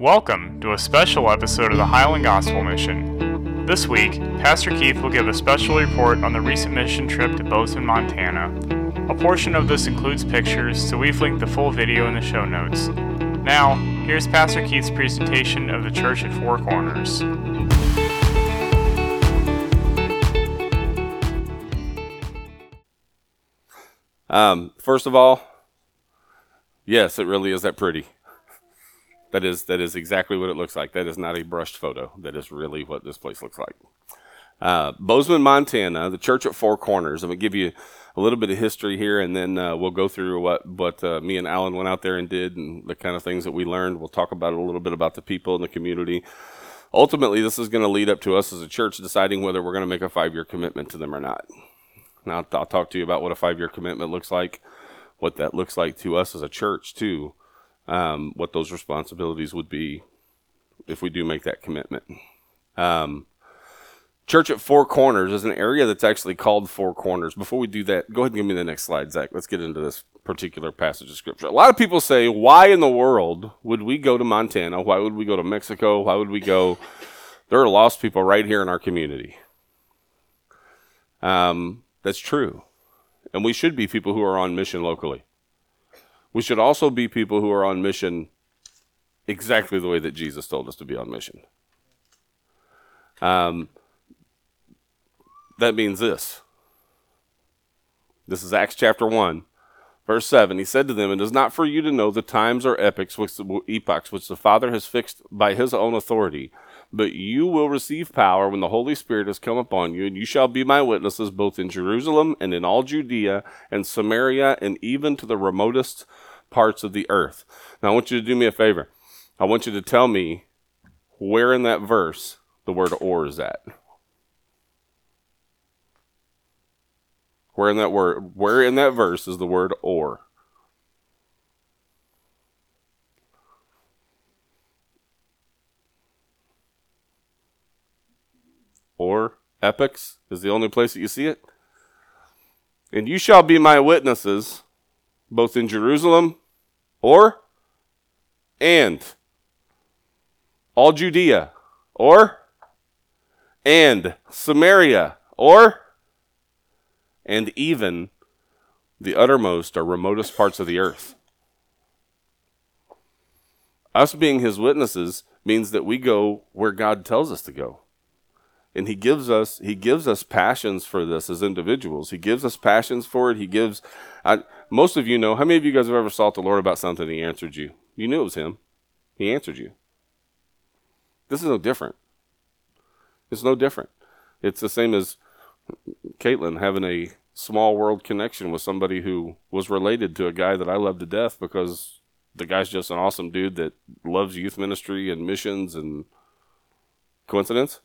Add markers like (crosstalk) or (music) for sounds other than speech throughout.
Welcome to a special episode of the Highland Gospel Mission. This week, Pastor Keith will give a special report on the recent mission trip to Bozeman, Montana. A portion of this includes pictures, so we've linked the full video in the show notes. Now, here's Pastor Keith's presentation of the church at Four Corners. Um, first of all, yes, it really is that pretty. That is that is exactly what it looks like. That is not a brushed photo. That is really what this place looks like. Uh, Bozeman, Montana, the church at Four Corners. I'm gonna give you a little bit of history here, and then uh, we'll go through what what uh, me and Alan went out there and did, and the kind of things that we learned. We'll talk about a little bit about the people in the community. Ultimately, this is going to lead up to us as a church deciding whether we're going to make a five year commitment to them or not. Now, I'll talk to you about what a five year commitment looks like, what that looks like to us as a church, too, um, what those responsibilities would be if we do make that commitment. Um, Church at Four Corners is an area that's actually called Four Corners. Before we do that, go ahead and give me the next slide, Zach. Let's get into this particular passage of scripture. A lot of people say, why in the world would we go to Montana? Why would we go to Mexico? Why would we go? (laughs) There are lost people right here in our community. Um, that's true. And we should be people who are on mission locally. We should also be people who are on mission exactly the way that Jesus told us to be on mission. Um, that means this. This is Acts chapter 1, verse 7. He said to them, It is not for you to know the times or epochs which the, epochs which the Father has fixed by his own authority, but you will receive power when the Holy Spirit has come upon you, and you shall be my witnesses both in Jerusalem and in all Judea and Samaria and even to the remotest parts of the earth. Now, I want you to do me a favor. I want you to tell me where in that verse the word or is at. Where in that word where in that verse is the word or? Or epics is the only place that you see it. And you shall be my witnesses both in Jerusalem or and all Judea or and Samaria or and even the uttermost or remotest parts of the earth. Us being his witnesses means that we go where God tells us to go. And he gives us he gives us passions for this as individuals. He gives us passions for it. He gives I, most of you know how many of you guys have ever sought the Lord about something he answered you? You knew it was him. He answered you. This is no different. It's no different. It's the same as Caitlin having a small world connection with somebody who was related to a guy that I love to death because the guy's just an awesome dude that loves youth ministry and missions and coincidence?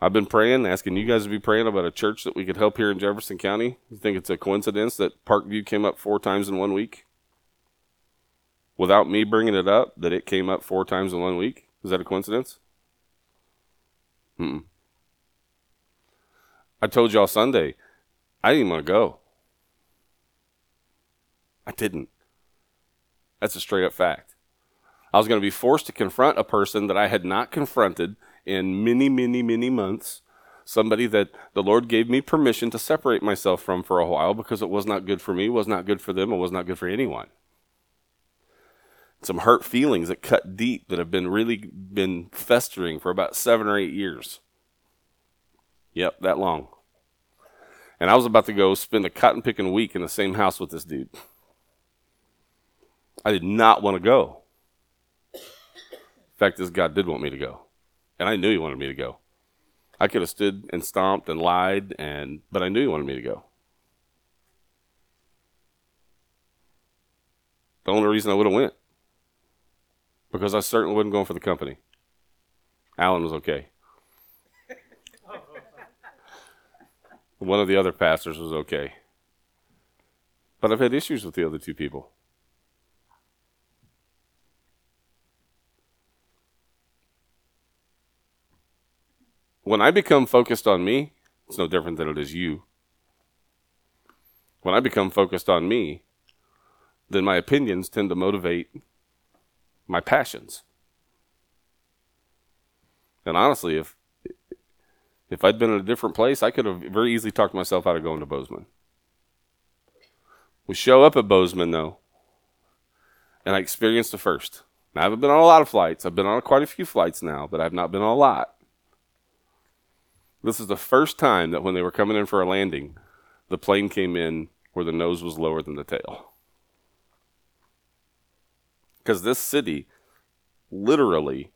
I've been praying, asking you guys to be praying about a church that we could help here in Jefferson County. You think it's a coincidence that Parkview came up four times in one week? Without me bringing it up, that it came up four times in one week? Is that a coincidence? Hmm. I told y'all Sunday, I didn't want to go. I didn't. That's a straight up fact. I was going to be forced to confront a person that I had not confronted in many, many, many months. Somebody that the Lord gave me permission to separate myself from for a while because it was not good for me, was not good for them, it was not good for anyone. Some hurt feelings that cut deep that have been really been festering for about seven or eight years. Yep, that long. And I was about to go spend a cotton picking week in the same house with this dude. I did not want to go. In fact is, God did want me to go. And I knew He wanted me to go. I could have stood and stomped and lied, and but I knew He wanted me to go. The only reason I would have went because I certainly wasn't going for the company. Alan was okay. One of the other pastors was okay. But I've had issues with the other two people. When I become focused on me, it's no different than it is you. When I become focused on me, then my opinions tend to motivate my passions. And honestly, if if I'd been in a different place, I could have very easily talked myself out of going to Bozeman. We show up at Bozeman though, and I experienced the first. Now, I haven't been on a lot of flights. I've been on quite a few flights now, but I've not been on a lot. This is the first time that when they were coming in for a landing, the plane came in where the nose was lower than the tail. Because this city literally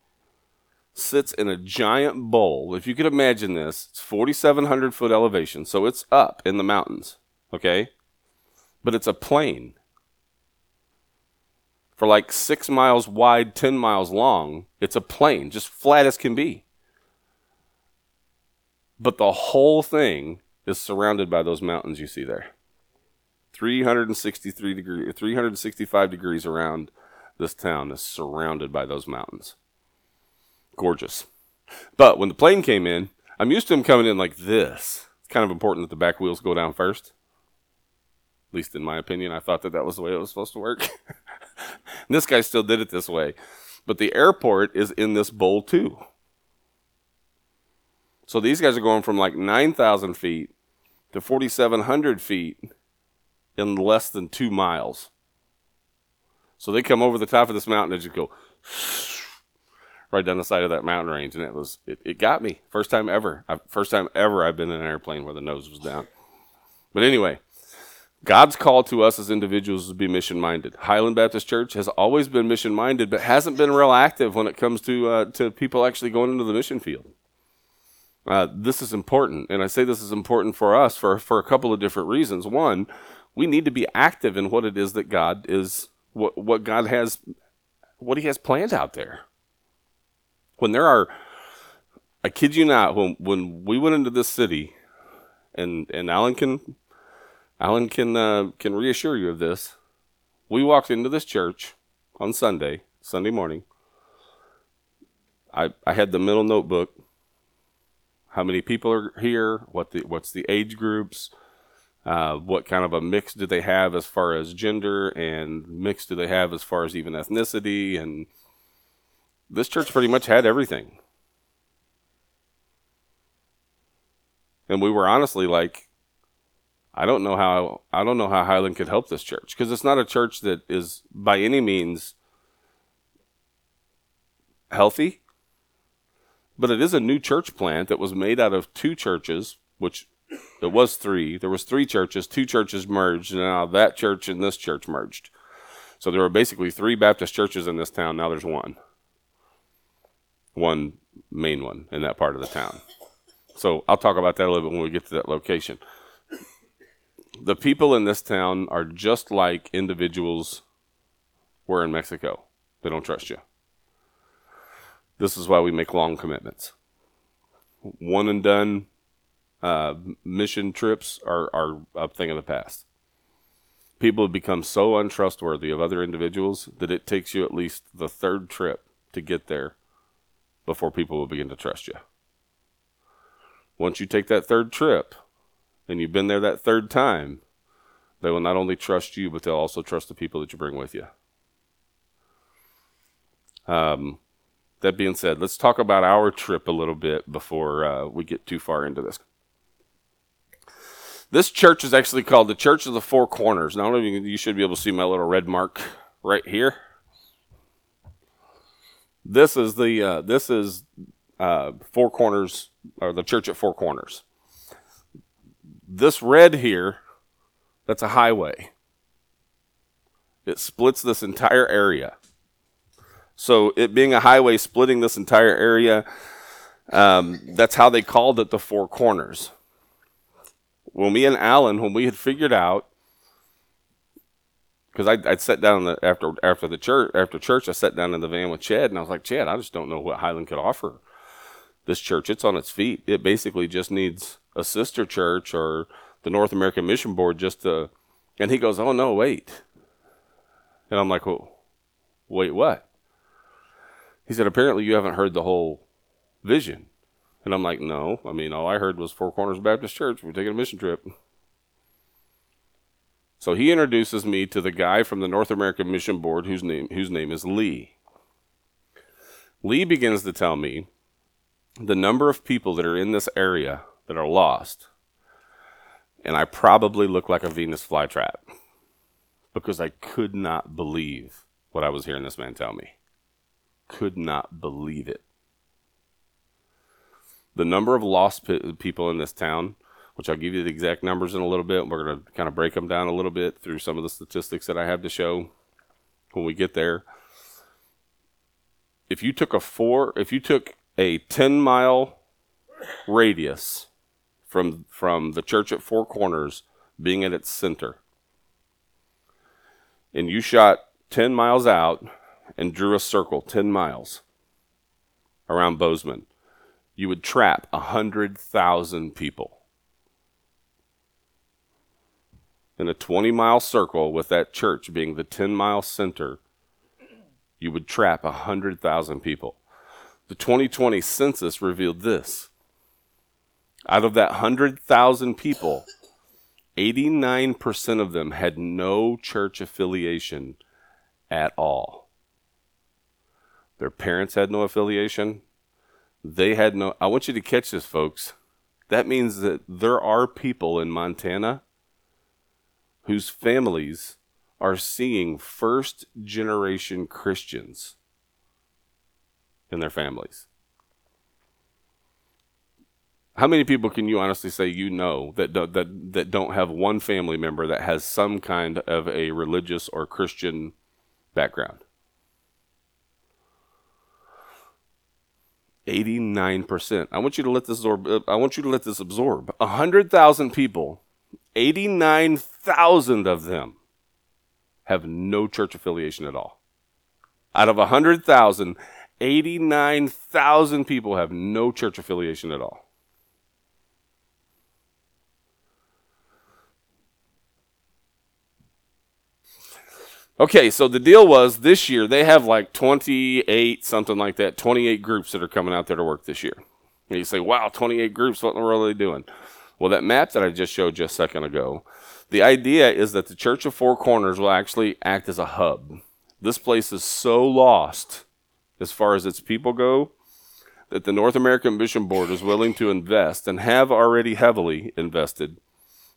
sits in a giant bowl. If you could imagine this, it's 4,700 foot elevation, so it's up in the mountains, okay? But it's a plain. For like six miles wide, 10 miles long, it's a plain, just flat as can be. But the whole thing is surrounded by those mountains you see there. 363 degrees, 365 degrees around this town is surrounded by those mountains. Gorgeous. But when the plane came in, I'm used to them coming in like this. It's kind of important that the back wheels go down first. At least in my opinion, I thought that that was the way it was supposed to work. (laughs) this guy still did it this way. But the airport is in this bowl too. So these guys are going from like 9,000 feet to 4,700 feet in less than two miles. So they come over the top of this mountain and just go (sniffs) right down the side of that mountain range, and it was it, it got me first time ever. I, first time ever I've been in an airplane where the nose was down. But anyway, God's call to us as individuals is to be mission minded. Highland Baptist Church has always been mission minded, but hasn't been real active when it comes to uh, to people actually going into the mission field. Uh, this is important, and I say this is important for us for for a couple of different reasons. One, we need to be active in what it is that God is what what God has what He has planned out there. When there are, I kid you not, when when we went into this city, and and Alan can Alan can uh, can reassure you of this. We walked into this church on Sunday, Sunday morning. I I had the middle notebook how many people are here, what the what's the age groups, uh, what kind of a mix do they have as far as gender, and mix do they have as far as even ethnicity, and this church pretty much had everything. And we were honestly like, I don't know how I don't know how Highland could help this church because it's not a church that is by any means healthy but it is a new church plant that was made out of two churches, which there was three. There was three churches, two churches merged, and now that church and this church merged. So there were basically three Baptist churches in this town. Now there's one. One main one in that part of the town. So I'll talk about that a little bit when we get to that location. The people in this town are just like individuals were in Mexico. They don't trust you. This is why we make long commitments. One and done uh, mission trips are, are a thing of the past. People have become so untrustworthy of other individuals that it takes you at least the third trip to get there before people will begin to trust you. Once you take that third trip and you've been there that third time, they will not only trust you, but they'll also trust the people that you bring with you. Um, that being said, let's talk about our trip a little bit before uh, we get too far into this. This church is actually called the Church of the Four Corners. Now, you should be able to see my little red mark right here. This is the uh, this is uh, Four Corners or the Church at Four Corners. This red here, that's a highway. It splits this entire area. So it being a highway splitting this entire area, um, that's how they called it the Four Corners. Well, me and Alan, when we had figured out, because I I sat down the, after after the church after church, I sat down in the van with Chad, and I was like, Chad, I just don't know what Highland could offer this church. It's on its feet. It basically just needs a sister church or the North American Mission Board just to. And he goes, Oh no, wait. And I'm like, well, wait, what? He said, apparently you haven't heard the whole vision. And I'm like, no. I mean, all I heard was Four Corners Baptist Church. We're taking a mission trip. So he introduces me to the guy from the North American Mission Board whose name whose name is Lee. Lee begins to tell me the number of people that are in this area that are lost, and I probably look like a Venus flytrap because I could not believe what I was hearing this man tell me. Could not believe it. The number of lost people in this town, which I'll give you the exact numbers in a little bit, we're going to kind of break them down a little bit through some of the statistics that I have to show when we get there. If you took a four, if you took a 10 mile radius from from the church at Four Corners being at its center, and you shot 10 miles out and drew a circle 10 miles around Bozeman, you would trap 100,000 people. In a 20 mile circle with that church being the 10 mile center, you would trap 100,000 people. The 2020 census revealed this. Out of that 100,000 people, 89% of them had no church affiliation at all. Their parents had no affiliation. They had no. I want you to catch this, folks. That means that there are people in Montana whose families are seeing first generation Christians in their families. How many people can you honestly say you know that do, that that don't have one family member that has some kind of a religious or Christian background? 89%. I want you to let this absorb uh, I want you to let this absorb. 100,000 people, 89,000 of them have no church affiliation at all. Out of 100,000, 89,000 people have no church affiliation at all. Okay, so the deal was this year they have like 28, something like that, 28 groups that are coming out there to work this year. And you say, wow, 28 groups, what in the world are they doing? Well, that map that I just showed just a second ago, the idea is that the Church of Four Corners will actually act as a hub. This place is so lost as far as its people go that the North American Mission Board is willing to invest and have already heavily invested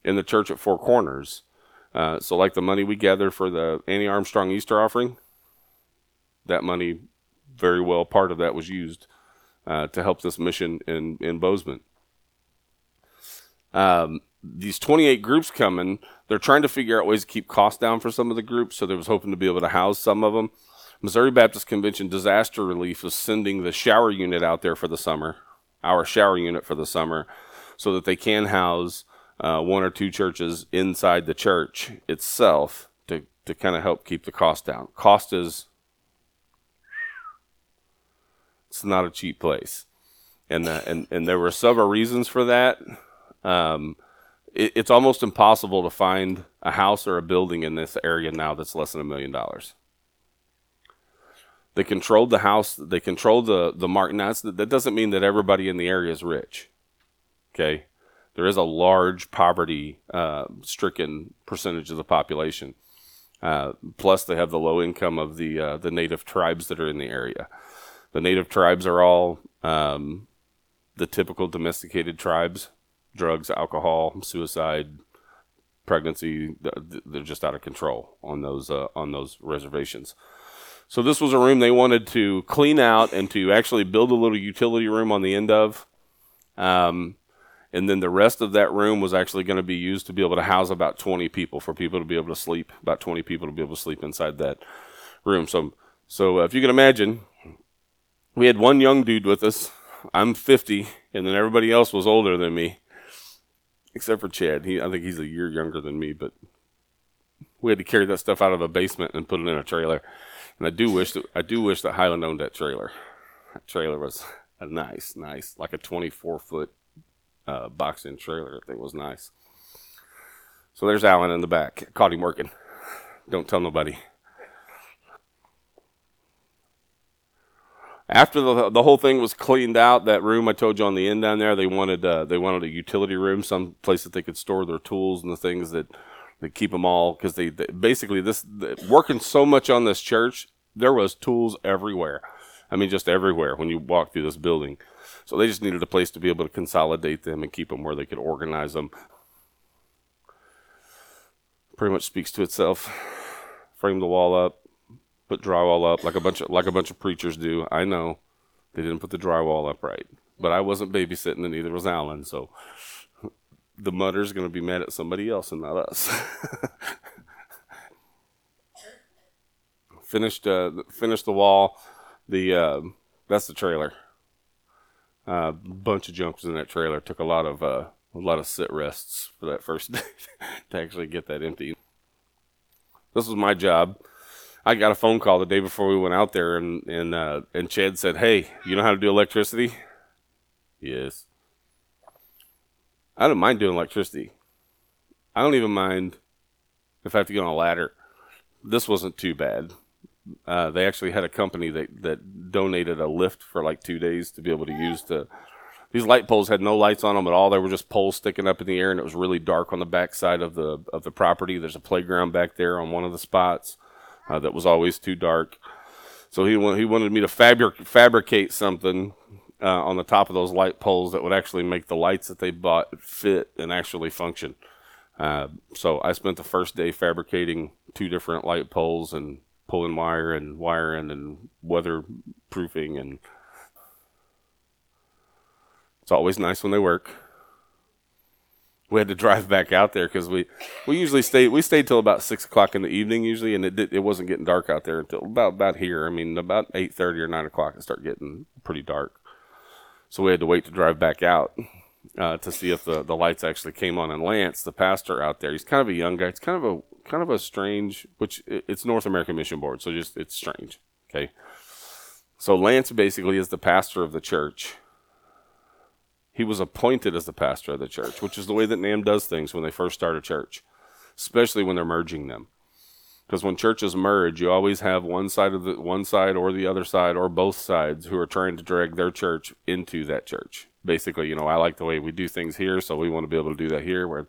in the church at Four Corners uh, so, like the money we gather for the Annie Armstrong Easter offering, that money, very well, part of that was used uh, to help this mission in in Bozeman. Um, these 28 groups coming, they're trying to figure out ways to keep costs down for some of the groups. So they was hoping to be able to house some of them. Missouri Baptist Convention Disaster Relief is sending the shower unit out there for the summer, our shower unit for the summer, so that they can house uh, one or two churches inside the church itself to, to kind of help keep the cost down. Cost is it's not a cheap place, and uh, and and there were several reasons for that. Um, it, it's almost impossible to find a house or a building in this area now that's less than a million dollars. They controlled the house. They controlled the the. Now that doesn't mean that everybody in the area is rich. Okay, there is a large poverty uh, stricken percentage of the population. Uh, plus, they have the low income of the uh, the native tribes that are in the area. The native tribes are all um, the typical domesticated tribes: drugs, alcohol, suicide, pregnancy. They're just out of control on those uh, on those reservations. So this was a room they wanted to clean out and to actually build a little utility room on the end of. Um, and then the rest of that room was actually going to be used to be able to house about 20 people for people to be able to sleep about 20 people to be able to sleep inside that room. So so uh, if you can imagine we had one young dude with us. I'm 50 and then everybody else was older than me except for chad. He i think he's a year younger than me but we had to carry that stuff out of a basement and put it in a trailer. And i do wish that i do wish that highland owned that trailer. That trailer was a nice nice like a 24 foot uh, box-in trailer. I think was nice. So there's Alan in the back. Caught him working. Don't tell nobody. After the the whole thing was cleaned out, that room I told you on the end down there, they wanted uh, they wanted a utility room, some place that they could store their tools and the things that that keep them all because they, they, basically this the, working so much on this church, there was tools everywhere. I mean, just everywhere when you walk through this building. So they just needed a place to be able to consolidate them and keep them where they could organize them. Pretty much speaks to itself. Frame the wall up, put drywall up like a bunch of like a bunch of preachers do. I know they didn't put the drywall up right, but I wasn't babysitting, and neither was Alan. So the mutter's going to be mad at somebody else and not us. (laughs) finished uh, finished the wall. The uh, that's the trailer. A uh, bunch of junk was in that trailer. Took a lot of uh, a lot of sit rests for that first (laughs) day to actually get that empty. This was my job. I got a phone call the day before we went out there, and and uh, and Chad said, "Hey, you know how to do electricity?" Yes. I don't mind doing electricity. I don't even mind if I have to get on a ladder. This wasn't too bad. Uh, they actually had a company that, that donated a lift for like two days to be able to use to. These light poles had no lights on them at all. They were just poles sticking up in the air, and it was really dark on the back side of the of the property. There's a playground back there on one of the spots uh, that was always too dark. So he he wanted me to fabric, fabricate something uh, on the top of those light poles that would actually make the lights that they bought fit and actually function. Uh, so I spent the first day fabricating two different light poles and pulling wire and wiring and weatherproofing and it's always nice when they work. We had to drive back out there because we, we usually stay we stayed till about six o'clock in the evening usually, and it did, it wasn't getting dark out there until about about here. I mean, about eight thirty or nine o'clock it started getting pretty dark. So we had to wait to drive back out uh, to see if the, the lights actually came on. And Lance, the pastor out there, he's kind of a young guy. It's kind of a kind of a strange, which it's North American Mission Board, so just it's strange. Okay, so Lance basically is the pastor of the church. He was appointed as the pastor of the church, which is the way that NAM does things when they first start a church, especially when they're merging them because when churches merge, you always have one side of the one side or the other side or both sides who are trying to drag their church into that church. Basically, you know, I like the way we do things here, so we want to be able to do that here. Where,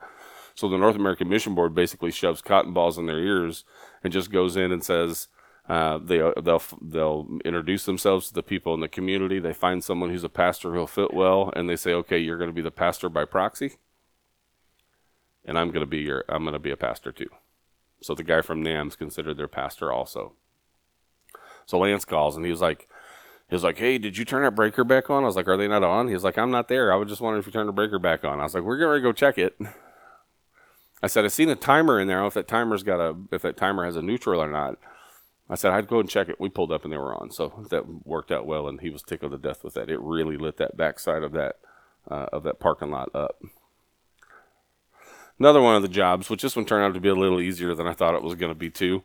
so the North American Mission Board basically shoves cotton balls in their ears and just goes in and says. Uh, they they'll they'll introduce themselves to the people in the community. They find someone who's a pastor who'll fit well, and they say, "Okay, you're going to be the pastor by proxy, and I'm going to be your I'm going to be a pastor too." So the guy from NAM's considered their pastor also. So Lance calls and he was like, he was like, "Hey, did you turn that breaker back on?" I was like, "Are they not on?" He was like, "I'm not there. I was just wondering if you turned the breaker back on." I was like, "We're going to go check it." I said, "I seen a timer in there. I don't know if that timer's got a if that timer has a neutral or not." I said, "I'd go and check it." We pulled up and they were on, so that worked out well. And he was tickled to death with that. It really lit that backside of that uh, of that parking lot up another one of the jobs, which this one turned out to be a little easier than I thought it was going to be too,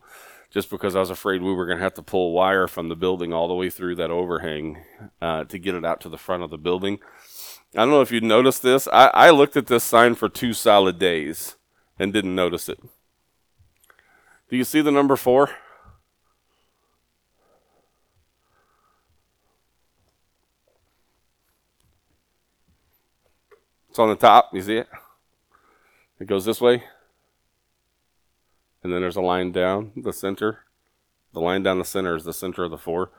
just because I was afraid we were going to have to pull wire from the building all the way through that overhang uh, to get it out to the front of the building. I don't know if you noticed this. I, I looked at this sign for two solid days and didn't notice it. Do you see the number four? It's on the top. You see it? It goes this way. And then there's a line down the center. The line down the center is the center of the four.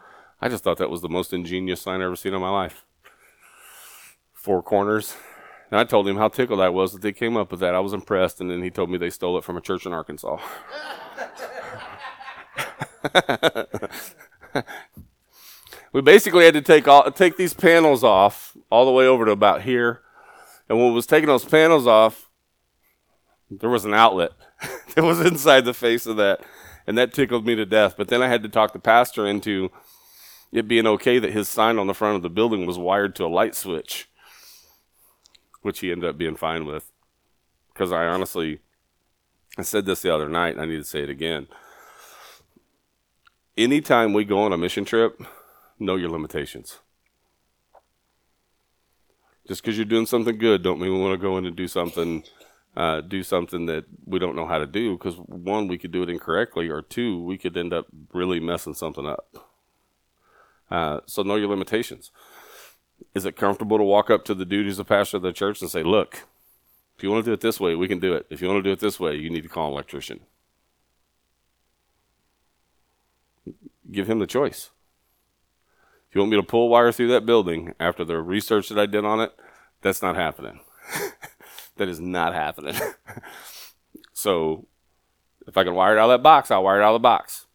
I just thought that was the most ingenious sign I've ever seen in my life. Four corners. And I told him how tickled I was that they came up with that. I was impressed. And then he told me they stole it from a church in Arkansas. (laughs) we basically had to take all, take these panels off all the way over to about here. And when we was taking those panels off, there was an outlet (laughs) that was inside the face of that, and that tickled me to death. But then I had to talk the pastor into it being okay that his sign on the front of the building was wired to a light switch, which he ended up being fine with. Because I honestly, I said this the other night, and I need to say it again. Anytime we go on a mission trip, know your limitations. Just because you're doing something good, don't mean we want to go in and do something uh, do something that we don't know how to do because one, we could do it incorrectly, or two, we could end up really messing something up. Uh, so know your limitations. Is it comfortable to walk up to the dude who's the pastor of the church and say, "Look, if you want to do it this way, we can do it. If you want to do it this way, you need to call an electrician." Give him the choice. If you want me to pull wire through that building after the research that I did on it, that's not happening. (laughs) that is not happening. (laughs) so if I can wire it out of that box, I'll wire it out of the box.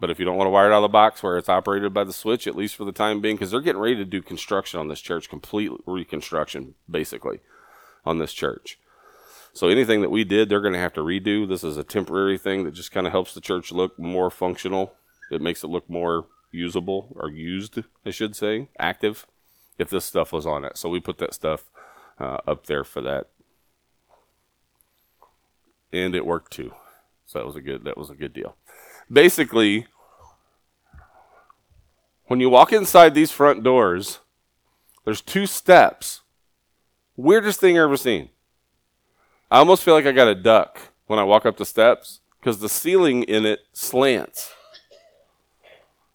But if you don't want to wire it out of the box where it's operated by the switch, at least for the time being, because they're getting ready to do construction on this church, complete reconstruction, basically, on this church. So anything that we did, they're going to have to redo. This is a temporary thing that just kind of helps the church look more functional. It makes it look more usable or used, I should say, active. If this stuff was on it, so we put that stuff uh, up there for that, and it worked too. So that was a good that was a good deal. Basically, when you walk inside these front doors, there's two steps. Weirdest thing I've ever seen. I almost feel like I got a duck when I walk up the steps because the ceiling in it slants.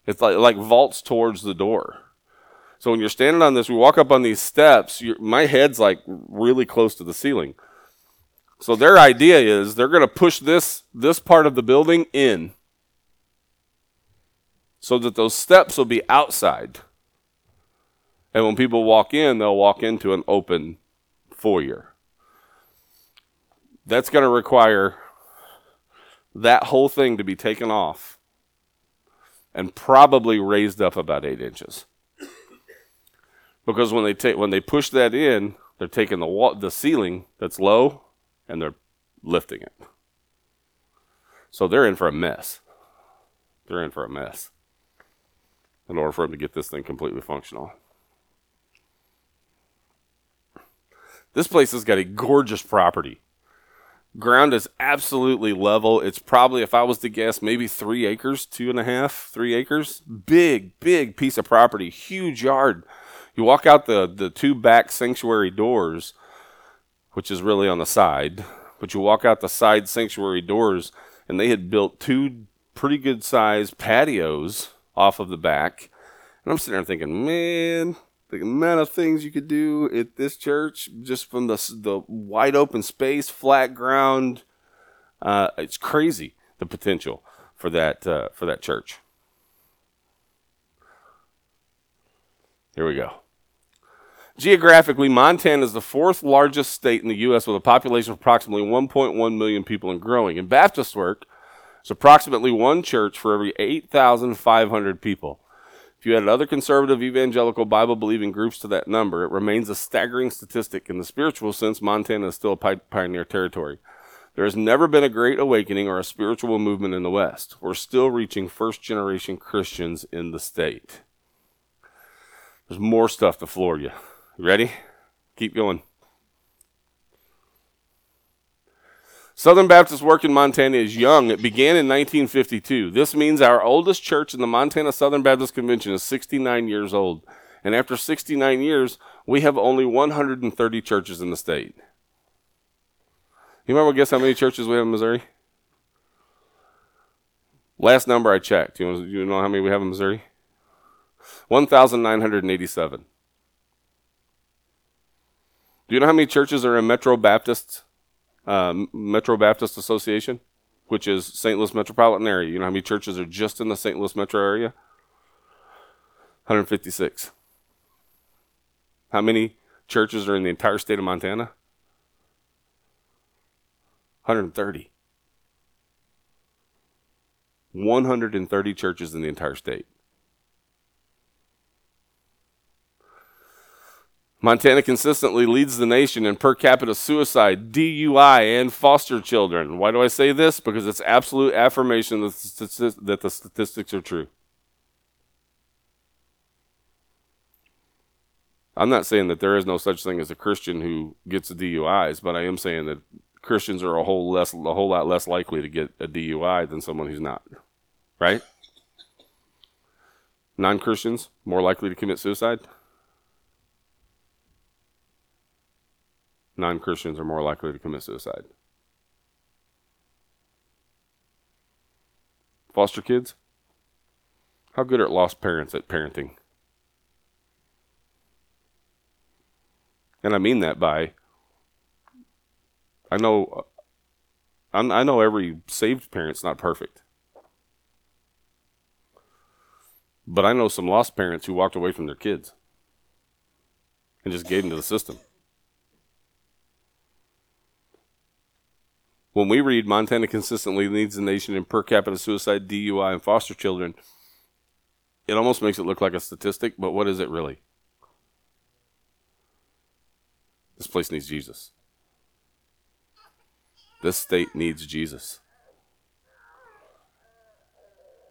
It's like like vaults towards the door. So when you're standing on this, we walk up on these steps. my head's like really close to the ceiling. So their idea is they're going to push this this part of the building in, so that those steps will be outside. And when people walk in, they'll walk into an open foyer. That's going to require that whole thing to be taken off and probably raised up about eight inches. Because when they take when they push that in, they're taking the wall, the ceiling that's low and they're lifting it. So they're in for a mess. They're in for a mess in order for him to get this thing completely functional. This place has got a gorgeous property. Ground is absolutely level. It's probably, if I was to guess, maybe three acres, two and a half, three acres. Big, big piece of property, huge yard. You walk out the, the two back sanctuary doors, which is really on the side, but you walk out the side sanctuary doors, and they had built two pretty good sized patios off of the back. And I'm sitting there thinking, man, the amount of things you could do at this church just from the the wide open space, flat ground. Uh, it's crazy the potential for that uh, for that church. Here we go. Geographically, Montana is the fourth largest state in the U.S. with a population of approximately 1.1 million people and growing. In Baptist work, it's approximately one church for every 8,500 people. If you added other conservative, evangelical, Bible believing groups to that number, it remains a staggering statistic. In the spiritual sense, Montana is still a pioneer territory. There has never been a great awakening or a spiritual movement in the West. We're still reaching first generation Christians in the state. There's more stuff to floor you. you ready? Keep going. Southern Baptist work in Montana is young. It began in 1952. This means our oldest church in the Montana Southern Baptist Convention is 69 years old. And after 69 years, we have only 130 churches in the state. You remember guess how many churches we have in Missouri? Last number I checked. You know, you know how many we have in Missouri? 1,987. Do you know how many churches are in Metro Baptist uh, Metro Baptist Association, which is St. Louis metropolitan area. You know how many churches are just in the St. Louis metro area? 156. How many churches are in the entire state of Montana? 130. 130 churches in the entire state. Montana consistently leads the nation in per capita suicide, DUI, and foster children. Why do I say this? Because it's absolute affirmation that the statistics are true. I'm not saying that there is no such thing as a Christian who gets DUIs, but I am saying that Christians are a whole less a whole lot less likely to get a DUI than someone who's not. Right? Non-Christians more likely to commit suicide? Non Christians are more likely to commit suicide. Foster kids? How good are lost parents at parenting? And I mean that by I know I know every saved parent's not perfect. But I know some lost parents who walked away from their kids and just gave them to the system. When we read Montana consistently leads the nation in per capita suicide, DUI, and foster children, it almost makes it look like a statistic, but what is it really? This place needs Jesus. This state needs Jesus.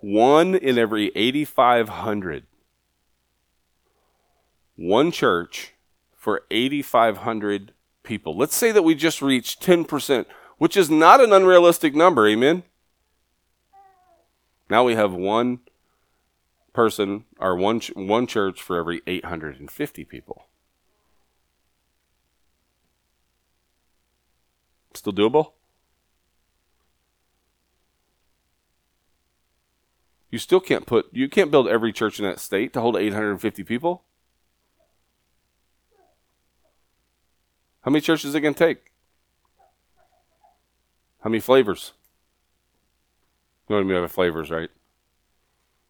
One in every 8,500. One church for 8,500 people. Let's say that we just reached 10%, which is not an unrealistic number. Amen? Now we have one person or one, one church for every 850 people. Still doable? You still can't put you can't build every church in that state to hold 850 people. How many churches it to take? How many flavors? You know what I mean by flavors, right?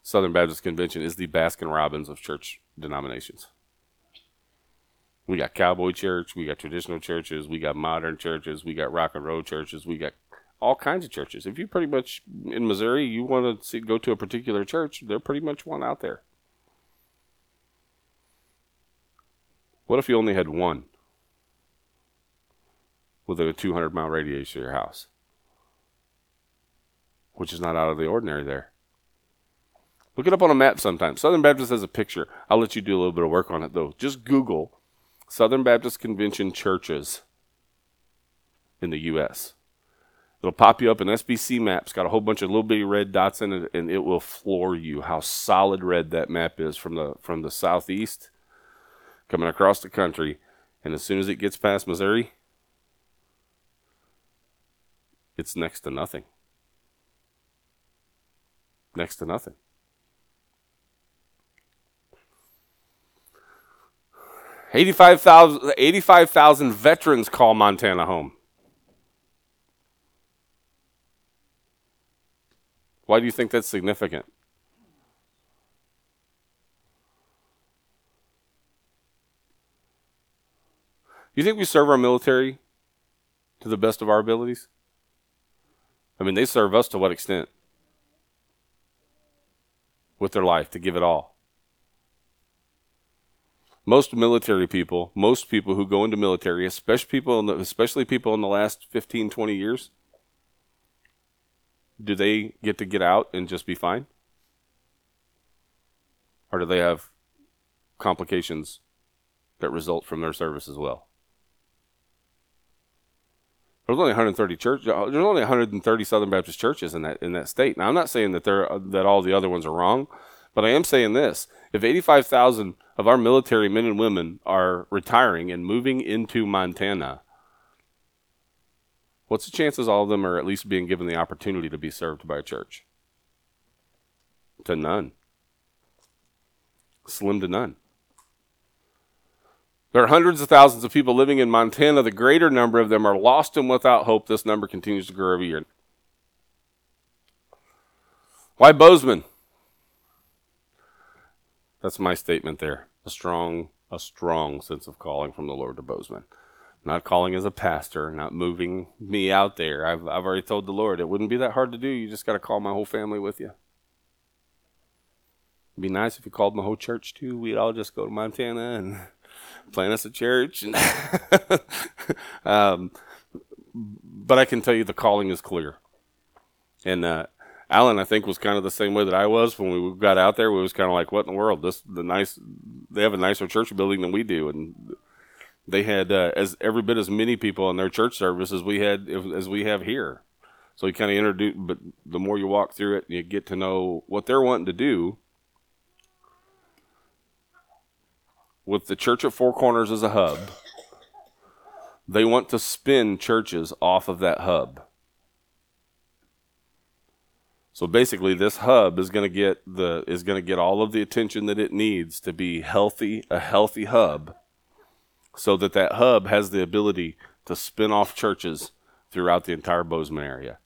Southern Baptist Convention is the Baskin Robbins of church denominations. We got cowboy church, we got traditional churches, we got modern churches, we got rock and roll churches, we got all kinds of churches. If you pretty much in Missouri, you want to see, go to a particular church, they're pretty much one out there. What if you only had one with a 200 mile radius of your house? Which is not out of the ordinary there. Look it up on a map sometime. Southern Baptist has a picture. I'll let you do a little bit of work on it though. Just Google Southern Baptist Convention churches in the U.S. It'll pop you up in SBC maps, got a whole bunch of little bitty red dots in it, and it will floor you how solid red that map is from the from the southeast coming across the country. And as soon as it gets past Missouri, it's next to nothing. Next to nothing. 85,000 85, veterans call Montana home. Why do you think that's significant? You think we serve our military to the best of our abilities? I mean, they serve us to what extent? With their life, to give it all most military people, most people who go into military, especially people in the, especially people in the last 15, 20 years, do they get to get out and just be fine? Or do they have complications that result from their service as well? There's only 130 church. There's only 130 Southern Baptist churches in that in that state. Now, I'm not saying that they're that all the other ones are wrong, but I am saying this: if 85,000 of our military men and women are retiring and moving into Montana, what's the chances all of them are at least being given the opportunity to be served by a church? To none. Slim to none. There are hundreds of thousands of people living in Montana. The greater number of them are lost and without hope. This number continues to grow every year. Why Bozeman? That's my statement there. A strong, a strong sense of calling from the Lord to Bozeman. Not calling as a pastor, not moving me out there. I've, I've already told the Lord it wouldn't be that hard to do. You just got to call my whole family with you. It'd be nice if you called my whole church too. We'd all just go to Montana and plant us a church. And (laughs) um, but I can tell you the calling is clear. And uh, Alan, I think, was kind of the same way that I was when we got out there. We was kind of like, "What in the world? This the nice? They have a nicer church building than we do." And they had uh, as every bit as many people in their church service as we had as we have here. So you kind of introduce, but the more you walk through it, you get to know what they're wanting to do. With the church at Four Corners as a hub, they want to spin churches off of that hub. So basically, this hub is going to get the is going to get all of the attention that it needs to be healthy, a healthy hub, so that that hub has the ability to spin off churches throughout the entire Bozeman area.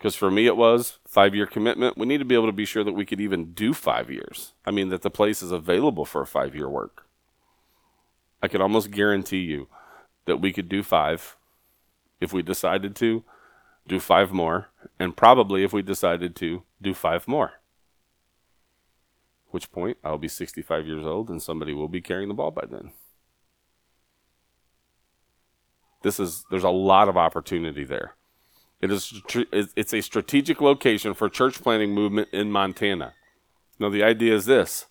Because for me, it was five year commitment. We need to be able to be sure that we could even do five years. I mean, that the place is available for a five year work. I can almost guarantee you that we could do five if we decided to, do five more, and probably if we decided to, do five more. Which point I'll be 65 years old and somebody will be carrying the ball by then. This is there's a lot of opportunity there. It is it's a strategic location for church planting movement in Montana. Now the idea is this.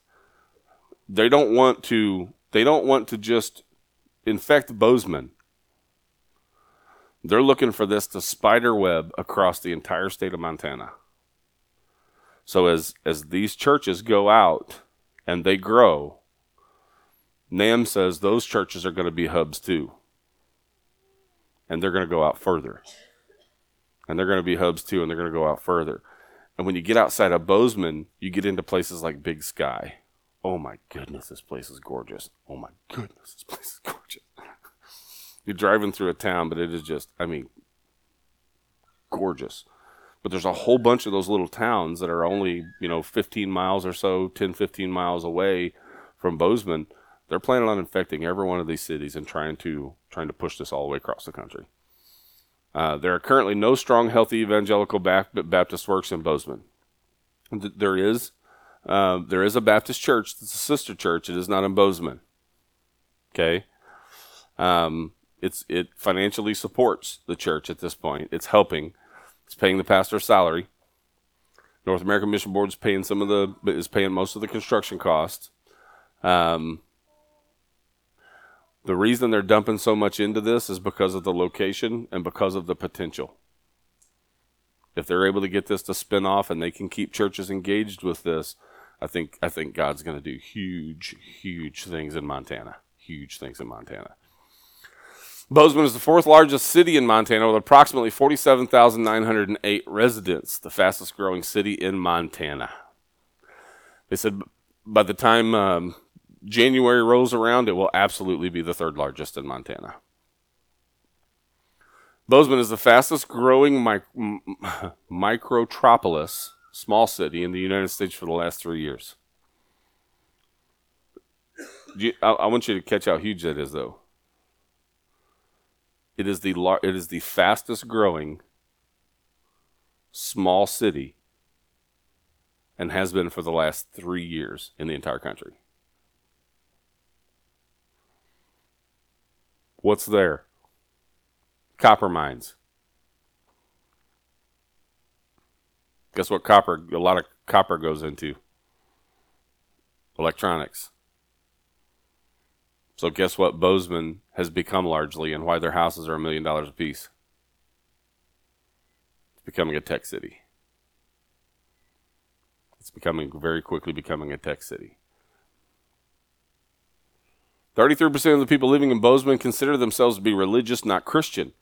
They don't want to they don't want to just infect Bozeman. They're looking for this to spider web across the entire state of Montana. So as as these churches go out and they grow, NAMB says those churches are going to be hubs too. And they're going to go out further and they're going to be hubs too, and they're going to go out further. And when you get outside of Bozeman, you get into places like Big Sky. Oh my goodness, this place is gorgeous. Oh my goodness, this place is gorgeous. (laughs) You're driving through a town, but it is just, I mean, gorgeous. But there's a whole bunch of those little towns that are only, you know, 15 miles or so, 10, 15 miles away from Bozeman. They're planning on infecting every one of these cities and trying to trying to push this all the way across the country. Uh, there are currently no strong, healthy evangelical Baptist works in Bozeman. There is, uh, there is a Baptist church that's a sister church. It is not in Bozeman. Okay, um, it's it financially supports the church at this point. It's helping. It's paying the pastor's salary. North American Mission Board is paying some of the is paying most of the construction costs. Um, the reason they're dumping so much into this is because of the location and because of the potential. If they're able to get this to spin off and they can keep churches engaged with this, I think I think God's going to do huge, huge things in Montana. Huge things in Montana. Bozeman is the fourth largest city in Montana with approximately 47,908 residents, the fastest growing city in Montana. They said by the time um, January rolls around, it will absolutely be the third largest in Montana. Bozeman is the fastest growing mic- microtropolis, small city, in the United States for the last three years. You, I, I, want you to catch how huge that is, though. It is the lar- it is the fastest growing small city, and has been for the last three years in the entire country. What's there? Copper mines. Guess what copper a lot of copper goes into? Electronics. So guess what Bozeman has become largely and why their houses are a million dollars a piece? It's becoming a tech city. It's becoming very quickly becoming a tech city. 33% of the people living in Bozeman consider themselves to be religious, not Christian.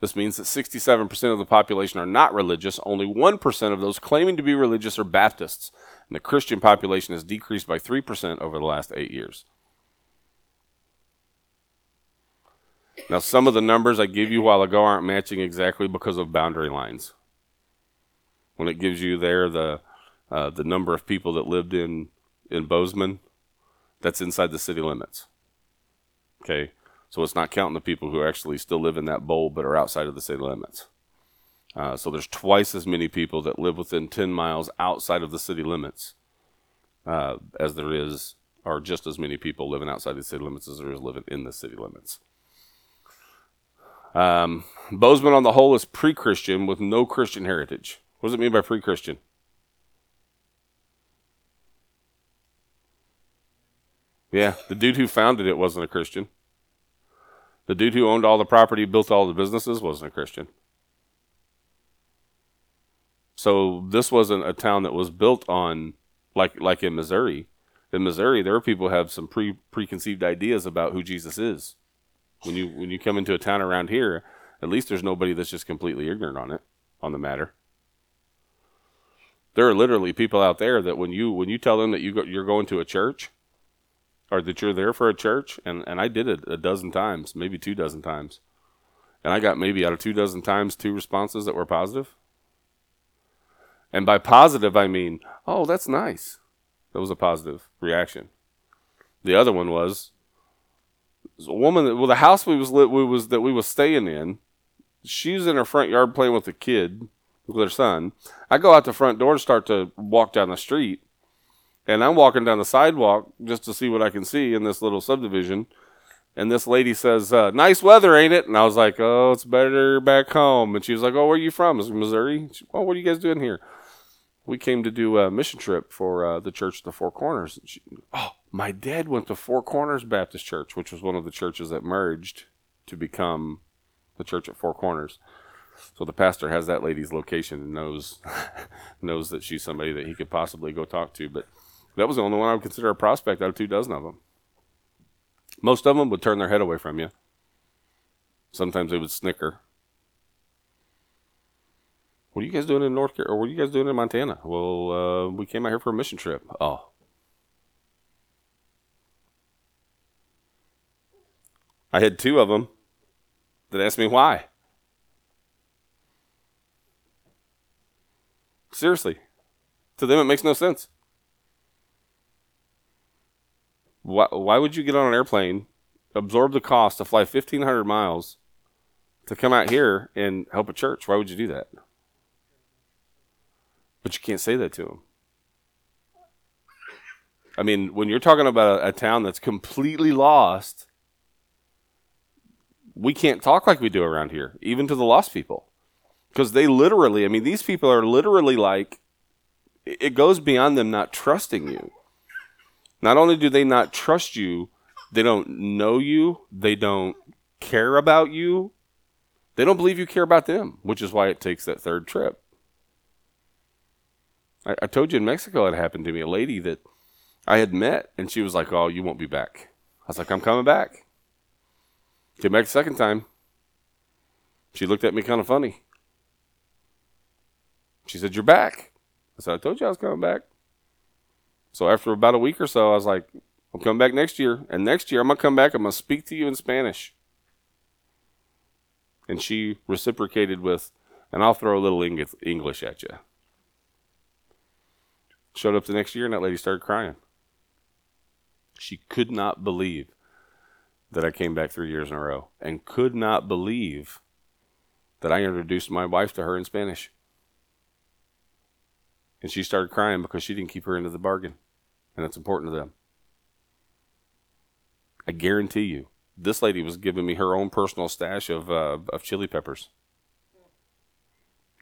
This means that 67% of the population are not religious. Only 1% of those claiming to be religious are Baptists. And the Christian population has decreased by 3% over the last eight years. Now, some of the numbers I gave you a while ago aren't matching exactly because of boundary lines. When it gives you there the uh, the number of people that lived in in Bozeman, that's inside the city limits. Okay, so it's not counting the people who actually still live in that bowl but are outside of the city limits. Uh, so there's twice as many people that live within 10 miles outside of the city limits uh, as there is, or just as many people living outside the city limits as there is living in the city limits. Um, Bozeman on the whole is pre Christian with no Christian heritage. What does it mean by pre Christian? Yeah, the dude who founded it wasn't a Christian. The dude who owned all the property, built all the businesses, wasn't a Christian. So this wasn't a town that was built on like like in Missouri. In Missouri, there are people who have some pre preconceived ideas about who Jesus is. When you when you come into a town around here, at least there's nobody that's just completely ignorant on it on the matter. There are literally people out there that when you when you tell them that you go, you're going to a church, or that you're there for a church, and, and I did it a dozen times, maybe two dozen times. And I got maybe out of two dozen times two responses that were positive. And by positive, I mean, oh, that's nice. That was a positive reaction. The other one was a woman that, well, the house we was lit, we was that we was staying in. she was in her front yard playing with a kid with her son. I go out the front door to start to walk down the street, and I'm walking down the sidewalk just to see what I can see in this little subdivision. And this lady says, uh, "Nice weather, ain't it?" And I was like, "Oh, it's better back home." And she was like, "Oh, where are you from?" I was Missouri. She, oh, what are you guys doing here? We came to do a mission trip for uh, the church at the Four Corners. She, oh, my dad went to Four Corners Baptist Church, which was one of the churches that merged to become the church at Four Corners. So the pastor has that lady's location and knows (laughs) knows that she's somebody that he could possibly go talk to. But that was the only one I would consider a prospect out of two dozen of them. Most of them would turn their head away from you. Sometimes they would snicker. What are you guys doing in North Carolina? Or what are you guys doing in Montana? Well, uh, we came out here for a mission trip. Oh. I had two of them that asked me why. Seriously. To them, it makes no sense. Why, why would you get on an airplane, absorb the cost to fly 1,500 miles to come out here and help a church? Why would you do that? But you can't say that to them. I mean, when you're talking about a, a town that's completely lost, we can't talk like we do around here, even to the lost people. Because they literally, I mean, these people are literally like, it goes beyond them not trusting you. Not only do they not trust you, they don't know you, they don't care about you, they don't believe you care about them, which is why it takes that third trip. I, I told you in Mexico it happened to me. A lady that I had met, and she was like, "Oh, you won't be back." I was like, "I'm coming back." Came back second time. She looked at me kind of funny. She said, You're back. I said, I told you I was coming back. So after about a week or so, I was like, I'm coming back next year. And next year, I'm going to come back. I'm going to speak to you in Spanish. And she reciprocated with, and I'll throw a little English at you. Showed up the next year, and that lady started crying. She could not believe that I came back three years in a row and could not believe that I introduced my wife to her in Spanish. And she started crying because she didn't keep her into the bargain. And it's important to them. I guarantee you, this lady was giving me her own personal stash of, uh, of chili peppers.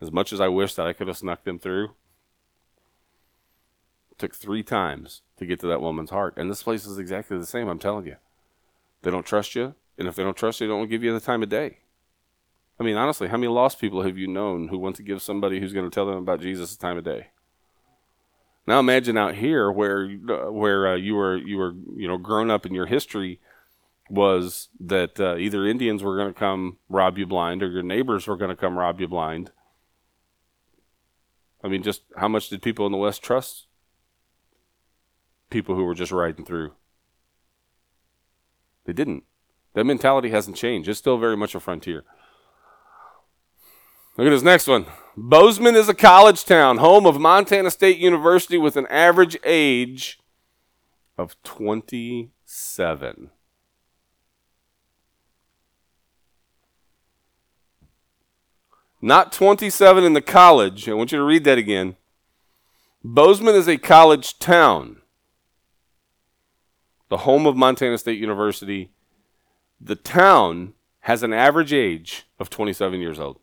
As much as I wish that I could have snuck them through, took three times to get to that woman's heart. And this place is exactly the same, I'm telling you. They don't trust you, and if they don't trust you, they don't give you the time of day. I mean, honestly, how many lost people have you known who want to give somebody who's going to tell them about Jesus the time of day? Now imagine out here where uh, where uh, you were you were you know grown up in your history was that uh, either Indians were going to come rob you blind or your neighbors were going to come rob you blind. I mean, just how much did people in the West trust people who were just riding through? They didn't. That mentality hasn't changed. It's still very much a frontier. Look at this next one. Bozeman is a college town, home of Montana State University with an average age of 27. Not 27 in the college. I want you to read that again. Bozeman is a college town, the home of Montana State University. The town has an average age of 27 years old.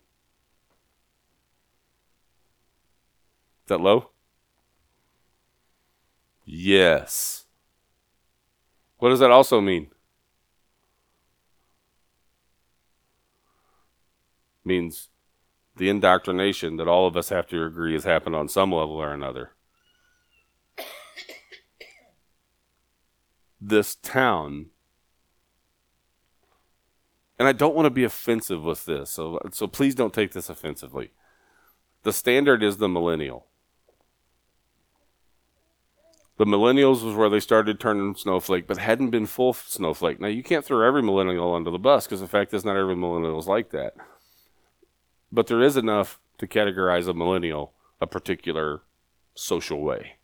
Is that low? Yes. What does that also mean? Means the indoctrination that all of us have to agree has happened on some level or another. This town, and I don't want to be offensive with this, so so please don't take this offensively. The standard is the millennial. The millennials was where they started turning snowflake, but hadn't been full snowflake. Now you can't throw every millennial under the bus because the fact is not every millennial is like that. But there is enough to categorize a millennial a particular social way.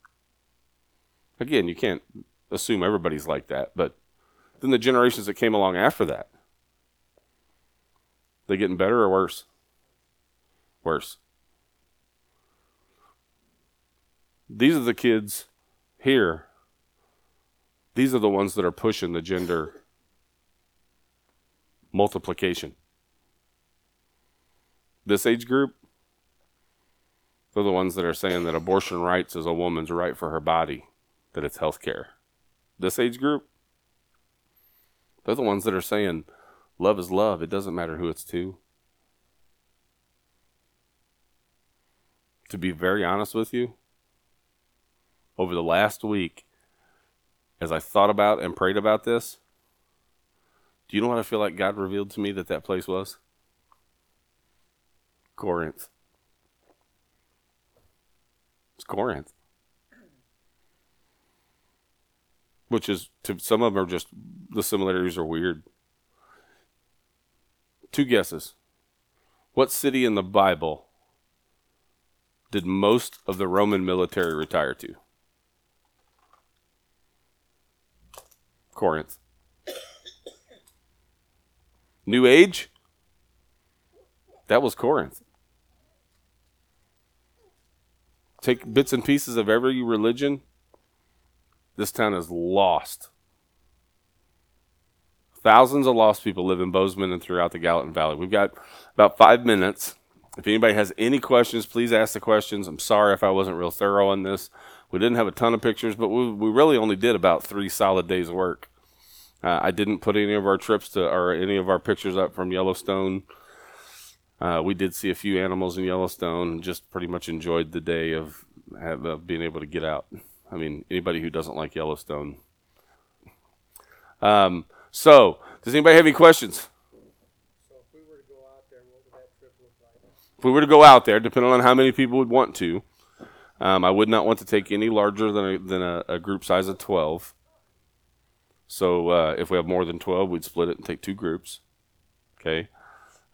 Again, you can't assume everybody's like that, but then the generations that came along after that, they getting better or worse? Worse. These are the kids here. These are the ones that are pushing the gender multiplication. This age group, they're the ones that are saying that abortion rights is a woman's right for her body, that it's health care. This age group, they're the ones that are saying love is love. It doesn't matter who it's to. To be very honest with you, over the last week, as I thought about and prayed about this, do you know what I feel like God revealed to me that that place was? Corinth. It's Corinth. Which is, to some of them, are just the similarities are weird. Two guesses. What city in the Bible did most of the Roman military retire to? Corinth. New Age? That was Corinth. Take bits and pieces of every religion. This town is lost. Thousands of lost people live in Bozeman and throughout the Gallatin Valley. We've got about five minutes. If anybody has any questions, please ask the questions. I'm sorry if I wasn't real thorough on this. We didn't have a ton of pictures, but we, we really only did about three solid days work. Uh, I didn't put any of our trips to or any of our pictures up from Yellowstone. Uh, we did see a few animals in Yellowstone and just pretty much enjoyed the day of, of being able to get out. I mean, anybody who doesn't like Yellowstone. Um, so, does anybody have any questions? If we were to go out there? If we were to go out there, depending on how many people would want to, um, I would not want to take any larger than a, than a, a group size of 12. So uh, if we have more than 12, we'd split it and take two groups. Okay.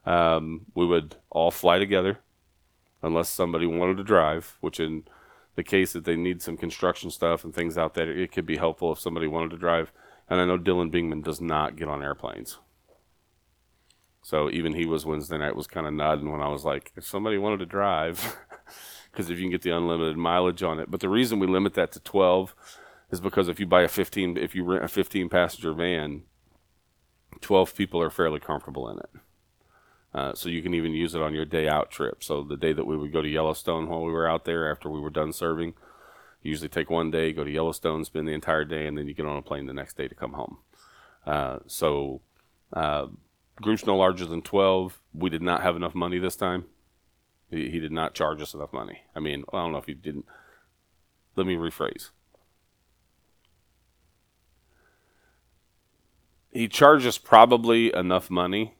Um, we would all fly together unless somebody wanted to drive, which in the case that they need some construction stuff and things out there, it could be helpful if somebody wanted to drive. And I know Dylan Bingman does not get on airplanes. So even he was Wednesday night was kind of nodding when I was like, if somebody wanted to drive, (laughs) because if you can get the unlimited mileage on it. But the reason we limit that to 12 is because if you buy a 15, if you rent a 15 passenger van, 12 people are fairly comfortable in it. Uh, so you can even use it on your day out trip. So the day that we would go to Yellowstone while we were out there after we were done serving, you usually take one day, go to Yellowstone, spend the entire day, and then you get on a plane the next day to come home. Uh, so uh, groups no larger than 12. We did not have enough money this time. He, he did not charge us enough money. I mean, I don't know if he didn't. Let me rephrase. He charged us probably enough money,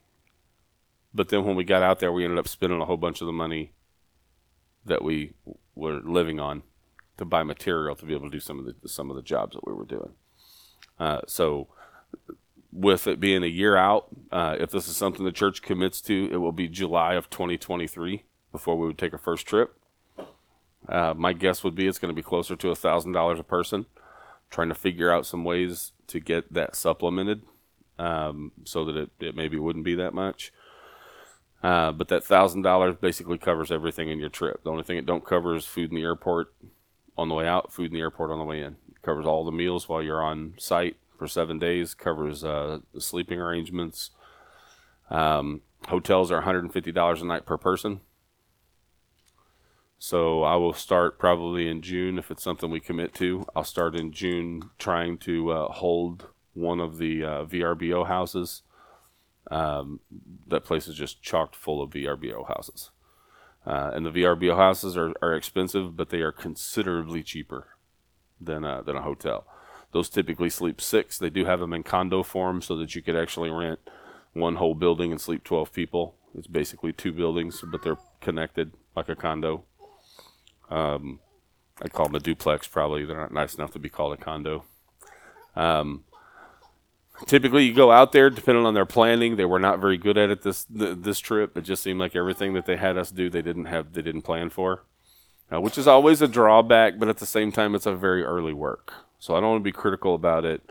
but then when we got out there, we ended up spending a whole bunch of the money that we were living on to buy material to be able to do some of the some of the jobs that we were doing. Uh, so, with it being a year out, uh, if this is something the church commits to, it will be July of 2023 before we would take our first trip. Uh, my guess would be it's going to be closer to a thousand dollars a person. Trying to figure out some ways to get that supplemented um, so that it, it maybe wouldn't be that much. Uh, but that thousand dollars basically covers everything in your trip. The only thing it don't cover is food in the airport on the way out, food in the airport on the way in. It covers all the meals while you're on site for seven days. Covers uh, the sleeping arrangements. Um, hotels are $150 a night per person. So I will start probably in June if it's something we commit to. I'll start in June trying to uh, hold one of the uh, VRBO houses. Um, that place is just chocked full of VRBO houses. Uh, and the VRBO houses are, are expensive, but they are considerably cheaper than a, than a hotel. Those typically sleep six. They do have them in condo form so that you could actually rent one whole building and sleep 12 people. It's basically two buildings, but they're connected like a condo. Um, I call them a duplex, probably. They're not nice enough to be called a condo. Um, typically, you go out there, depending on their planning. They were not very good at it this th- this trip. It just seemed like everything that they had us do, they didn't have, they didn't plan for. uh, which is always a drawback, but at the same time, it's a very early work. So I don't want to be critical about it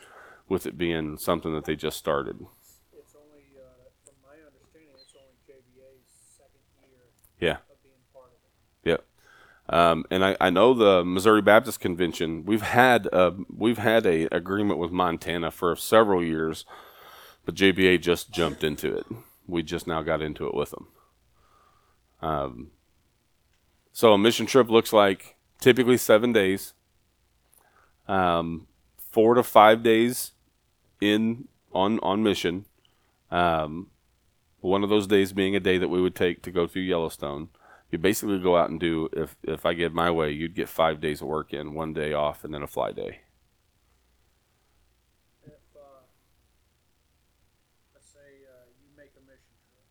with it being something that they just started. It's only, uh, from my understanding, it's only JBA's second year Yeah. of being part of it. Yep. Um, and I, I know the Missouri Baptist Convention. We've had a, we've had a agreement with Montana for several years, but JBA just jumped into it. We just now got into it with them. Um, so a mission trip looks like typically seven days, um, four to five days in on on mission. Um, one of those days being a day that we would take to go through Yellowstone you basically go out and do if if I get my way, you'd get five days of work in, one day off, and then a fly day. If, uh, let's say, uh, you make a mission trip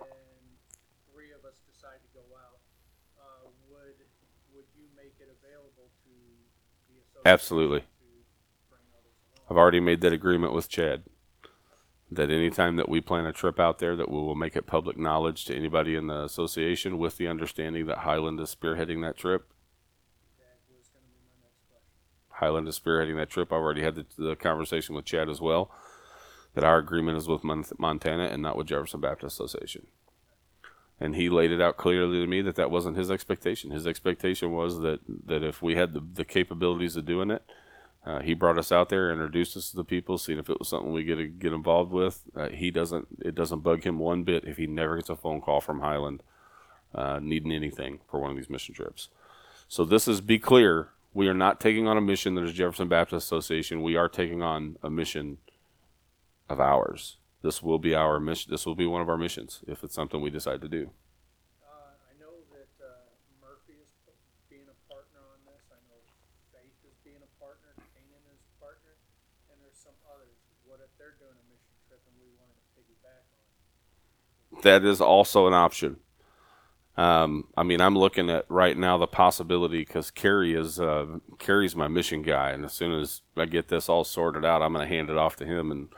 and three of us decide to go out, uh, would, would you make it available to the association? Absolutely. To bring others along? I've already made that agreement with Chad. That anytime that we plan a trip out there, that we will make it public knowledge to anybody in the association, with the understanding that Highland is spearheading that trip. Highland is spearheading that trip. I've already had the, the conversation with Chad as well. That our agreement is with Mon- Montana and not with Jefferson Baptist Association. And he laid it out clearly to me that that wasn't his expectation. His expectation was that, that if we had the, the capabilities of doing it, uh, he brought us out there, introduced us to the people, seeing if it was something we get to get involved with. Uh, he doesn't. It doesn't bug him one bit if he never gets a phone call from Highland uh, needing anything for one of these mission trips. So this is be clear. We are not taking on a mission that is Jefferson Baptist Association. We are taking on a mission of ours. This will be our mission. This will be one of our missions if it's something we decide to do. Uh, I know that, uh, Murphy is p- being a partner on this, I know Faith is being a partner, Canaan is a partner, and there's some others. What if they're doing a mission trip and we wanted to piggyback on it? That is also an option. Um, I mean, I'm looking at right now the possibility because Kerry is uh, Kerry's my mission guy, and as soon as I get this all sorted out, I'm going to hand it off to him. And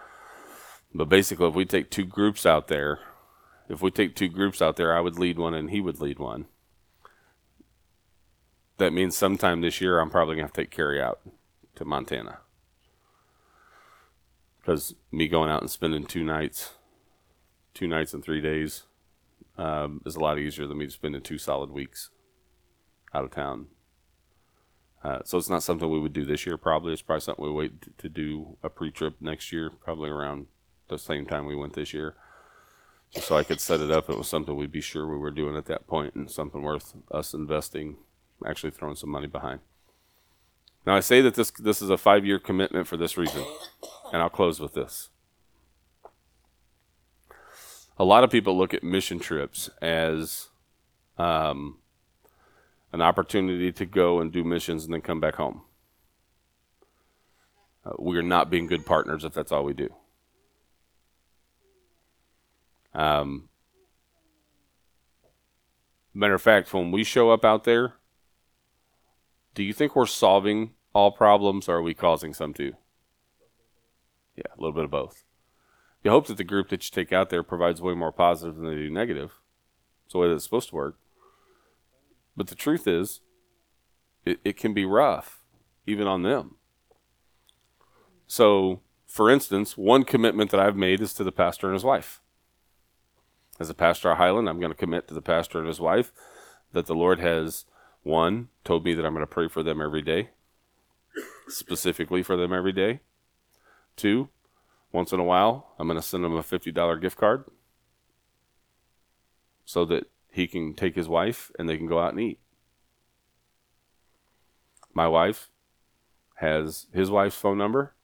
but basically, if we take two groups out there, if we take two groups out there, I would lead one and he would lead one. That means sometime this year, I'm probably going to have to take Kerry out to Montana because me going out and spending two nights two nights and three days um, is a lot easier than me spending two solid weeks out of town. Uh, so it's not something we would do this year. Probably it's probably something we wait t- to do a pre-trip next year, probably around the same time we went this year, just so I could set it up. It was something we'd be sure we were doing at that point, and something worth us investing, actually throwing some money behind. Now I say that this this is a five-year commitment for this reason, and I'll close with this a lot of people look at mission trips as um, an opportunity to go and do missions and then come back home. Uh, we are not being good partners if that's all we do. Um, matter of fact, when we show up out there, do you think we're solving all problems or are we causing some too? Yeah, a little bit of both you hope that the group that you take out there provides way more positive than they do negative. It's the way that it's supposed to work. But the truth is, it, it can be rough, even on them. So, for instance, one commitment that I've made is to the pastor and his wife. As a pastor at Highland, I'm going to commit to the pastor and his wife that the Lord has, one, told me that I'm going to pray for them every day, specifically for them every day. Two, once in a while, I'm going to send him a $50 gift card so that he can take his wife and they can go out and eat. My wife has his wife's phone number.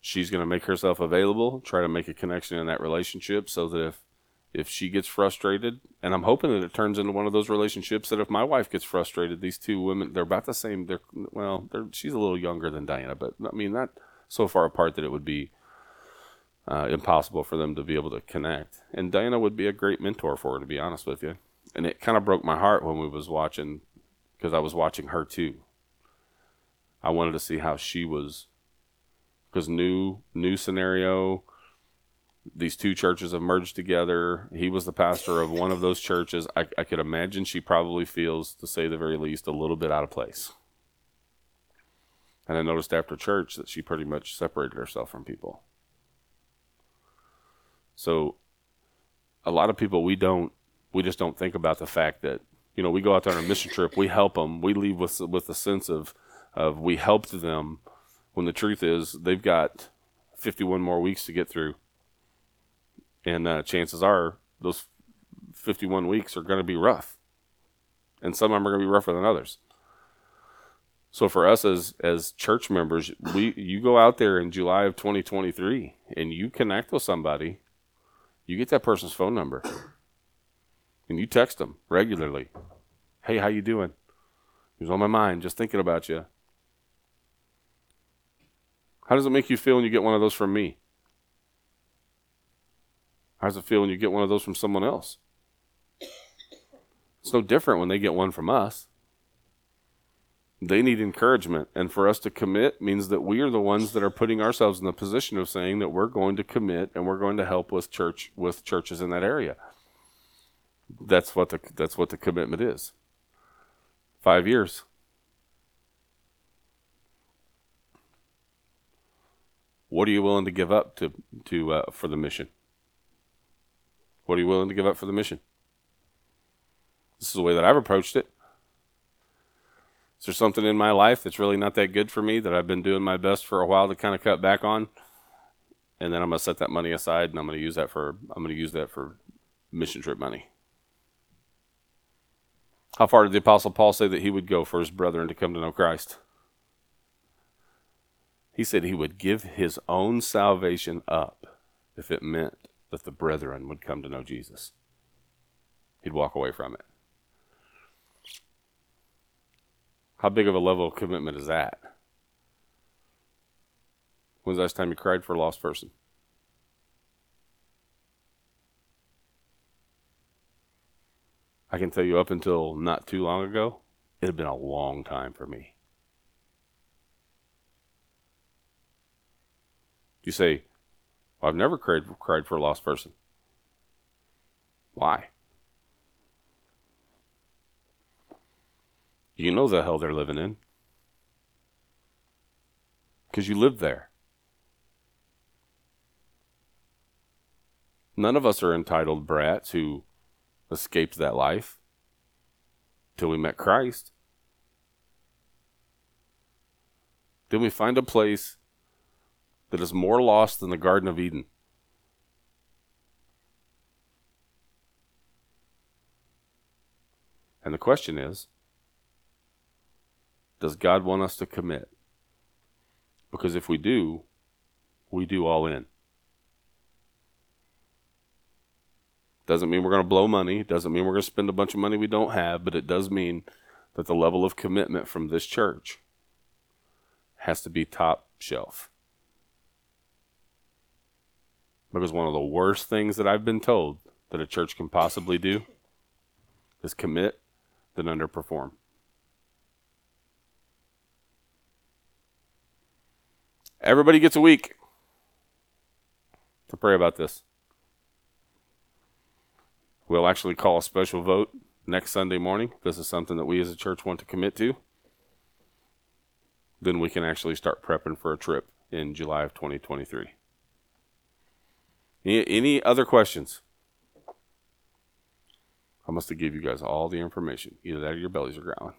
She's going to make herself available, try to make a connection in that relationship so that if if she gets frustrated, and I'm hoping that it turns into one of those relationships that if my wife gets frustrated, these two women, they're about the same. They're well, they're, she's a little younger than Diana, but I mean not so far apart that it would be uh, impossible for them to be able to connect. And Diana would be a great mentor for her, to be honest with you. And it kind of broke my heart when we was watching, because I was watching her too. I wanted to see how she was, because new new scenario, these two churches have merged together. He was the pastor of one of those churches. I, I could imagine she probably feels, to say the very least, a little bit out of place. And I noticed after church that she pretty much separated herself from people. So, a lot of people, we don't, we just don't think about the fact that, you know, we go out there on a mission trip, we help them, we leave with, with a sense of, of we helped them when the truth is they've got 51 more weeks to get through. And uh, chances are those 51 weeks are going to be rough. And some of them are going to be rougher than others so for us as as church members we you go out there in july of 2023 and you connect with somebody you get that person's phone number and you text them regularly hey how you doing he was on my mind just thinking about you how does it make you feel when you get one of those from me how does it feel when you get one of those from someone else? It's no different when they get one from us. They need encouragement. And for us to commit means that we are the ones that are putting ourselves in the position of saying that we're going to commit and we're going to help with church with churches in that area. That's what the that's what the commitment is. Five years. What are you willing to give up to to uh, for the mission? What are you willing to give up for the mission? This is the way that I've approached it. Is there something in my life that's really not that good for me that I've been doing my best for a while to kind of cut back on? And then I'm going to set that money aside and I'm going to use that for I'm going to use that for mission trip money. How far did the apostle Paul say that he would go for his brethren to come to know Christ? He said he would give his own salvation up if it meant that the brethren would come to know Jesus. He'd walk away from it. How big of a level of commitment is that? When's the last time you cried for a lost person? I can tell you up until not too long ago, it had been a long time for me. You say, I've never cried, cried for a lost person. Why? You know the hell they're living in. Because you live there. None of us are entitled brats who escaped that life till we met Christ. Then we find a place that is more lost than the Garden of Eden. And the question is Does God want us to commit? Because if we do, we do all in. Doesn't mean we're going to blow money. Doesn't mean we're going to spend a bunch of money we don't have, but it does mean that the level of commitment from this church has to be top shelf. Because one of the worst things that I've been told that a church can possibly do is commit, then underperform. Everybody gets a week to pray about this. We'll actually call a special vote next Sunday morning. This is something that we as a church want to commit to. Then we can actually start prepping for a trip in July of 2023. Any, other questions? I must have gave you guys all the information. Either that or your bellies are growling.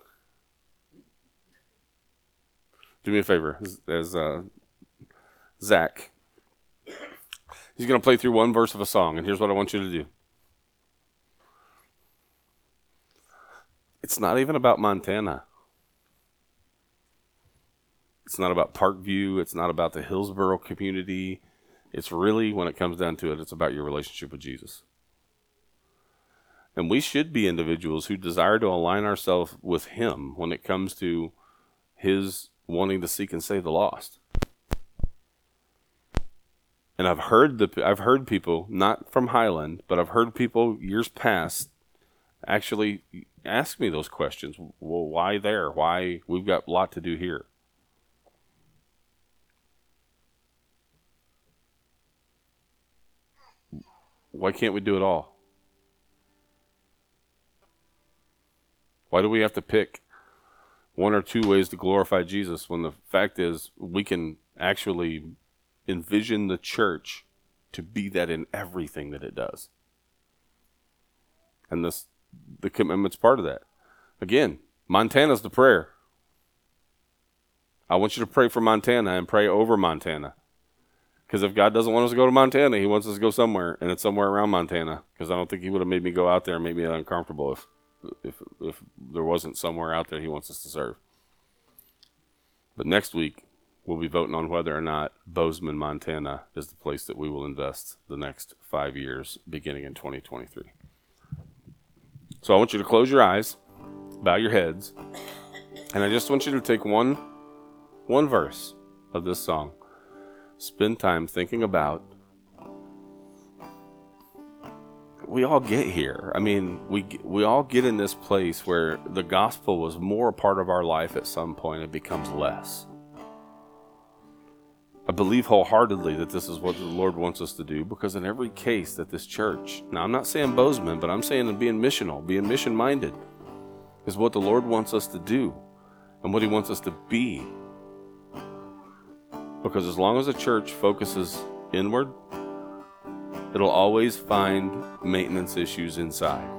Do me a favor, as, as uh, Zach. He's going to play through one verse of a song, and here's what I want you to do. It's not even about Montana. It's not about Parkview. It's not about the Hillsboro community. It's really, when it comes down to it, it's about your relationship with Jesus. And we should be individuals who desire to align ourselves with Him when it comes to His wanting to seek and save the lost. And I've heard the I've heard people not from Highland, but I've heard people years past actually ask me those questions. Well, why there? Why we've got a lot to do here? why can't we do it all? Why do we have to pick one or two ways to glorify Jesus when the fact is we can actually envision the church to be that in everything that it does? And this the commitment's part of that. Again, Montana's the prayer. I want you to pray for Montana and pray over Montana. Because if God doesn't want us to go to Montana, He wants us to go somewhere, and it's somewhere around Montana. Because I don't think He would have made me go out there and made me uncomfortable if, if, if there wasn't somewhere out there He wants us to serve. But next week, we'll be voting on whether or not Bozeman, Montana is the place that we will invest the next five years, beginning in 2023. So I want you to close your eyes, bow your heads, and I just want you to take one one verse of this song. Spend time thinking about we all get here. I mean, we we all get in this place where the gospel was more a part of our life at some point it becomes less. Believe wholeheartedly that this is what the Lord wants us to do because in every case that this church, now I'm not saying Bozeman, but I'm saying being missional, being mission minded, is what the Lord wants us to do and what He wants us to be. Because as long as a church focuses inward, it'll always find maintenance issues inside.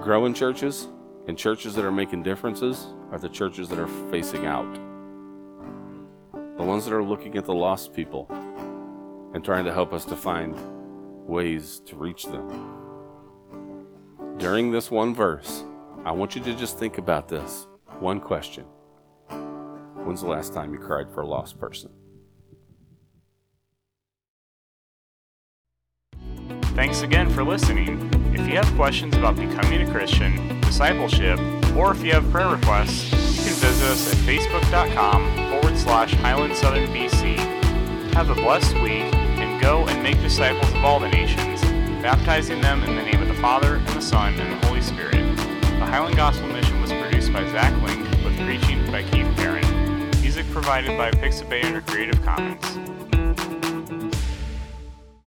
Growing churches and churches that are making differences are the churches that are facing out the ones that are looking at the lost people and trying to help us to find ways to reach them. During this one verse, I want you to just think about this one question When's the last time you cried for a lost person? Thanks again for listening. If you have questions about becoming a Christian, discipleship, or if you have prayer requests, you can visit us at facebook.com forward slash Highland Southern BC. Have a blessed week and go and make disciples of all the nations, baptizing them in the name of the Father, and the Son, and the Holy Spirit. The Highland Gospel Mission was produced by Zach Link with preaching by Keith Perrin. Music provided by Pixabay under Creative Commons.